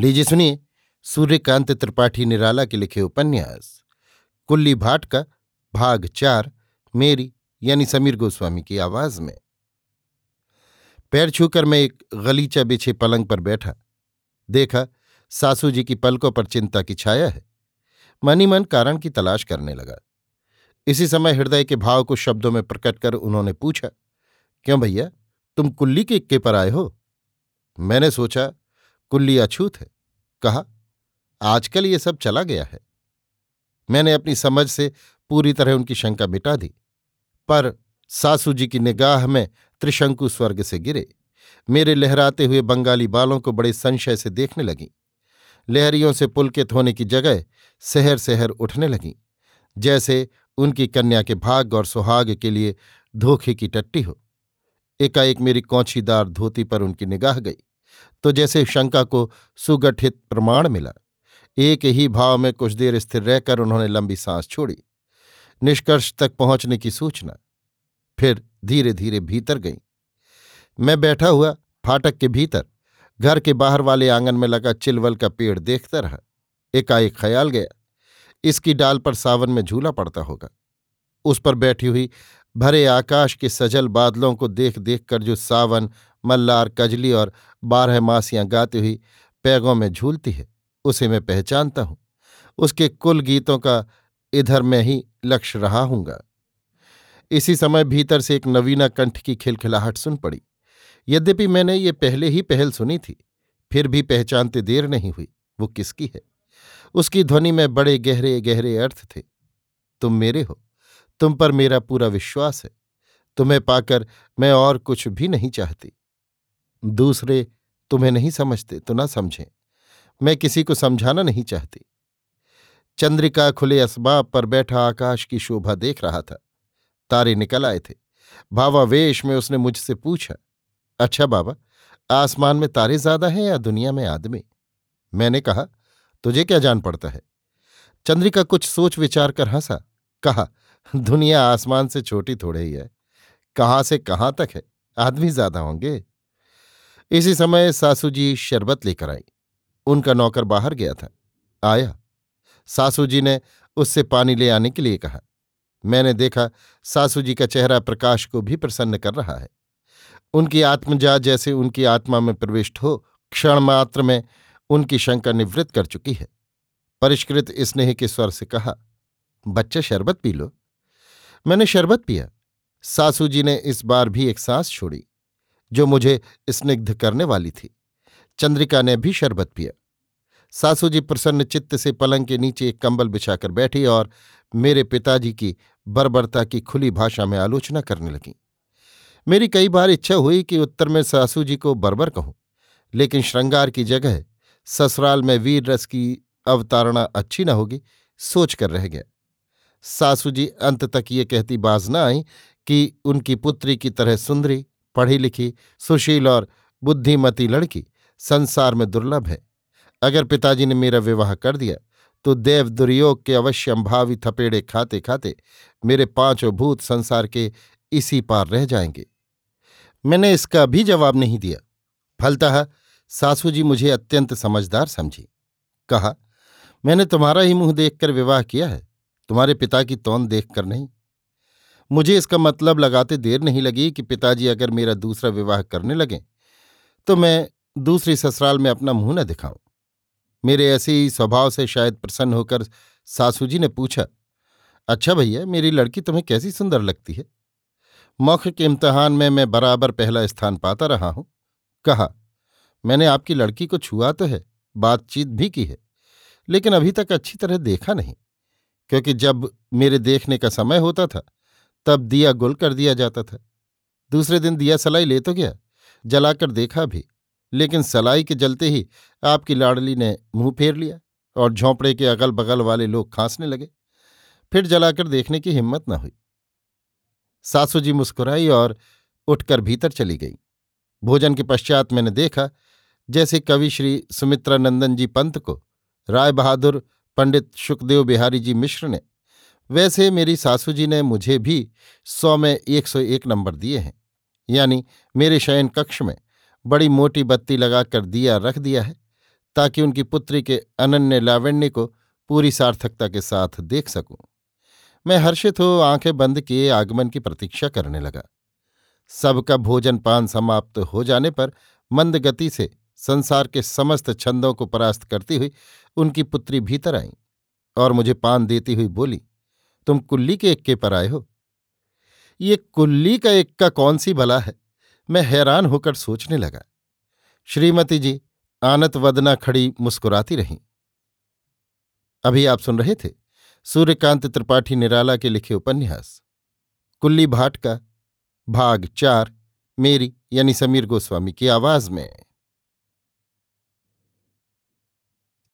लीजिए सुनिए सूर्यकांत त्रिपाठी निराला के लिखे उपन्यास। कुल्ली भाट का भाग चार, मेरी, यानी समीर गोस्वामी की आवाज़ में। पैर छूकर मैं एक गलीचा बिछे पलंग पर बैठा। देखा, सासू जी की पलकों पर चिंता की छाया है। मनी मन कारण की तलाश करने लगा। इसी समय हृदय के भाव को शब्दों में प्रकट कर उन्होंने पूछा, क्यों भैया, तुम कुल्ली के इक्के पर आए हो? मैंने सोचा कुल्ली अछूत है। कहा, आजकल ये सब चला गया है। मैंने अपनी समझ से पूरी तरह उनकी शंका मिटा दी, पर सासू जी की निगाह में त्रिशंकु स्वर्ग से गिरे। मेरे लहराते हुए बंगाली बालों को बड़े संशय से देखने लगी। लहरियों से पुलकित होने की जगह सहर सहर उठने लगीं, जैसे उनकी कन्या के भाग और सुहाग के लिए धोखे की टट्टी हो। एकाएक मेरी कौछीदार धोती पर उनकी निगाह गई। तो जैसे शंका को सुगठित प्रमाण मिला। एक ही भाव में कुछ देर स्थिर रहकर उन्होंने लंबी सांस छोड़ी। निष्कर्ष तक पहुँचने की सूचना। फिर धीरे धीरे भीतर गई। मैं बैठा हुआ, फाटक के भीतर, घर के बाहर वाले आँगन में लगा चिलवल का पेड़ देखता रहा। एकाएक ख्याल गया। इसकी डाल पर सावन में झूला पड़ता होगा। उस पर बैठी हुई भरे आकाश के सजल बादलों को देख देख कर जो सावन, मल्लार, कजली और बारह मासियाँ गाती हुई पैगों में झूलती है, उसे मैं पहचानता हूँ। उसके कुल गीतों का इधर मैं ही लक्ष्य रहा हूँगा। इसी समय भीतर से एक नवीना कंठ की खिलखिलाहट सुन पड़ी। यद्यपि मैंने ये पहले ही पहल सुनी थी, फिर भी पहचानते देर नहीं हुई, वो किसकी है? उसकी ध्वनि में बड़े गहरे गहरे अर्थ थे। तुम मेरे हो तुम पर मेरा पूरा विश्वास है। तुम्हें पाकर मैं और कुछ भी नहीं चाहती। दूसरे तुम्हें नहीं समझते तो ना समझें। मैं किसी को समझाना नहीं चाहती। चंद्रिका खुले असबाब पर बैठा आकाश की शोभा देख रहा था। तारे निकल आए थे। भावावेश में उसने मुझसे पूछा अच्छा बाबा, आसमान में तारे ज़्यादा हैं या दुनिया में आदमी? मैंने कहा, तुझे क्या जान पड़ता है? चंद्रिका कुछ सोच विचार कर हंसा। कहा दुनिया आसमान से छोटी थोड़े ही है। कहाँ से कहाँ तक है? आदमी ज़्यादा होंगे। इसी समय सासू जी शरबत लेकर आई। उनका नौकर बाहर गया था। आया। सासू जी ने उससे पानी ले आने के लिए कहा। मैंने देखा सासू जी का चेहरा प्रकाश को भी प्रसन्न कर रहा है। उनकी आत्मजा जैसे उनकी आत्मा में प्रविष्ट हो, क्षण मात्र में उनकी शंका निवृत्त कर चुकी है। परिष्कृत स्नेह के स्वर से कहा, बच्चे शरबत पी लो। मैंने शरबत पिया। सासू जी ने इस बार भी एक सांस छोड़ी, जो मुझे स्निग्ध करने वाली थी। चंद्रिका ने भी शरबत पिया। सासू जी प्रसन्न चित्त से पलंग के नीचे एक कंबल बिछाकर बैठी और मेरे पिताजी की बर्बरता की खुली भाषा में आलोचना करने लगी। मेरी कई बार इच्छा हुई कि उत्तर में सासू जी को बर्बर कहूँ, लेकिन श्रृंगार की जगह ससुराल में वीर रस की अवतारणा अच्छी न होगी सोच कर रह गया। सासू जी अंत तक ये कहती बाज न आई कि उनकी पुत्री की तरह सुंदरी पढ़ी लिखी सुशील और बुद्धिमती लड़की संसार में दुर्लभ है। अगर पिताजी ने मेरा विवाह कर दिया तो देव दुर्योग के अवश्य अंभावी थपेड़े खाते खाते मेरे पाँचों भूत संसार के इसी पार रह जाएँगे। मैंने इसका भी जवाब नहीं दिया। फलतः सासू जी मुझे अत्यंत समझदार समझी। कहा, मैंने तुम्हारा ही मुँह देखकर विवाह किया है। तुम्हारे पिता की तौन देखकर नहीं। मुझे इसका मतलब लगाते देर नहीं लगी कि पिताजी अगर मेरा दूसरा विवाह करने लगे तो मैं दूसरी ससुराल में अपना मुँह न दिखाऊँ। मेरे ऐसे ही स्वभाव से शायद प्रसन्न होकर सासू जी ने पूछा अच्छा भैया, मेरी लड़की तुम्हें कैसी सुंदर लगती है? मौखिक इम्तहान में मैं बराबर पहला स्थान पाता रहा हूँ। कहा, मैंने आपकी लड़की को छुआ तो है, बातचीत भी की है, लेकिन अभी तक अच्छी तरह देखा नहीं। क्योंकि जब मेरे देखने का समय होता था, तब दिया गुल कर दिया जाता था। दूसरे दिन दिया सलाई ले तो गया, जलाकर देखा भी, लेकिन सलाई के जलते ही आपकी लाडली ने मुँह फेर लिया और झोंपड़े के अगल बगल वाले लोग खांसने लगे। फिर जलाकर देखने की हिम्मत न हुई। सासू जी मुस्कुराई और उठकर भीतर चली गई। भोजन के पश्चात मैंने देखा, जैसे कवि श्री जी पंत को राय बहादुर पंडित सुखदेव बिहारी जी मिश्र ने, वैसे मेरी सासू जी ने मुझे भी सौ में एक सौ एक नंबर दिए हैं। यानी मेरे शयन कक्ष में बड़ी मोटी बत्ती लगाकर दिया रख दिया है, ताकि उनकी पुत्री के अनन्य लावण्य को पूरी सार्थकता के साथ देख सकूँ। मैं हर्षित हो आँखें बंद किए आगमन की प्रतीक्षा करने लगा। सबका भोजन पान समाप्त हो जाने पर मंद गति से संसार के समस्त छंदों को परास्त करती हुई उनकी पुत्री भीतर आई और मुझे पान देती हुई बोली, तुम कुल्ली के इक्के पर आए हो? ये कुल्ली का इक्का कौन सी भला है? मैं हैरान होकर सोचने लगा। श्रीमती जी, आनत वदना खड़ी मुस्कुराती रहीं। अभी आप सुन रहे थे सूर्यकांत त्रिपाठी निराला के लिखे उपन्यास। कुल्ली भाट का, भाग चार, मेरी यानी समीर गोस्वामी की आवाज़ में।